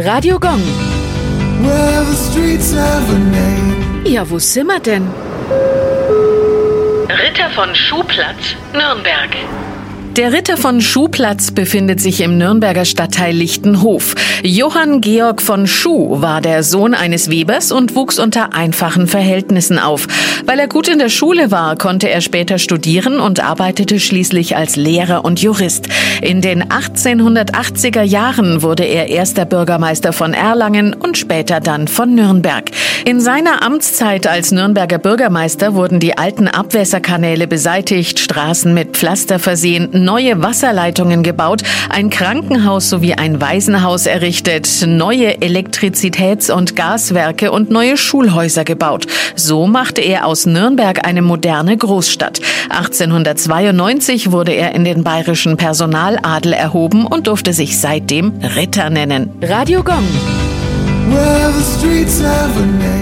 Radio Gong. Well, the streets have a name. Ja, wo sind wir denn? Ritter von Schuhplatz, Nürnberg. Der Ritter von Schuhplatz befindet sich im Nürnberger Stadtteil Lichtenhof. Johann Georg von Schuh war der Sohn eines Webers und wuchs unter einfachen Verhältnissen auf. Weil er gut in der Schule war, konnte er später studieren und arbeitete schließlich als Lehrer und Jurist. In den 1880er Jahren wurde er erster Bürgermeister von Erlangen und später dann von Nürnberg. In seiner Amtszeit als Nürnberger Bürgermeister wurden die alten Abwässerkanäle beseitigt, Straßen mit Pflaster versehen, neue Wasserleitungen gebaut, ein Krankenhaus sowie ein Waisenhaus errichtet, neue Elektrizitäts- und Gaswerke und neue Schulhäuser gebaut. So machte er aus Nürnberg eine moderne Großstadt. 1892 wurde er in den bayerischen Personaladel erhoben und durfte sich seitdem Ritter nennen. Radio Gong. Well,